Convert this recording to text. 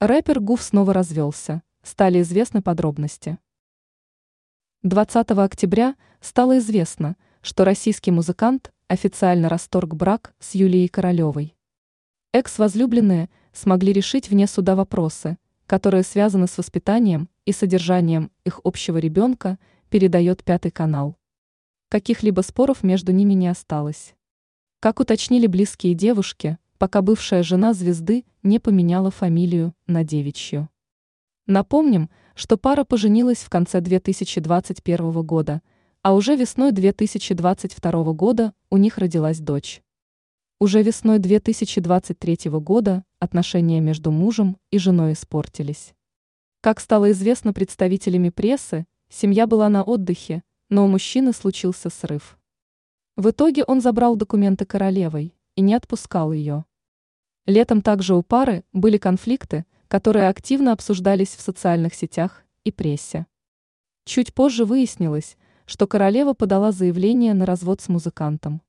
Рэпер Гуф снова развелся. Стали известны подробности. 20 октября стало известно, что российский музыкант официально расторг брак с Юлией Королевой. Экс-возлюбленные смогли решить вне суда вопросы, которые связаны с воспитанием и содержанием их общего ребенка, передает Пятый канал. Каких-либо споров между ними не осталось. Как уточнили близкие девушки, пока бывшая жена звезды не поменяла фамилию на девичью. Напомним, что пара поженилась в конце 2021 года, а уже весной 2022 года у них родилась дочь. Уже весной 2023 года отношения между мужем и женой испортились. Как стало известно представителями прессы, семья была на отдыхе, но у мужчины случился срыв. В итоге он забрал документы королевой и не отпускал ее. Летом также у пары были конфликты, которые активно обсуждались в социальных сетях и прессе. Чуть позже выяснилось, что королева подала заявление на развод с музыкантом.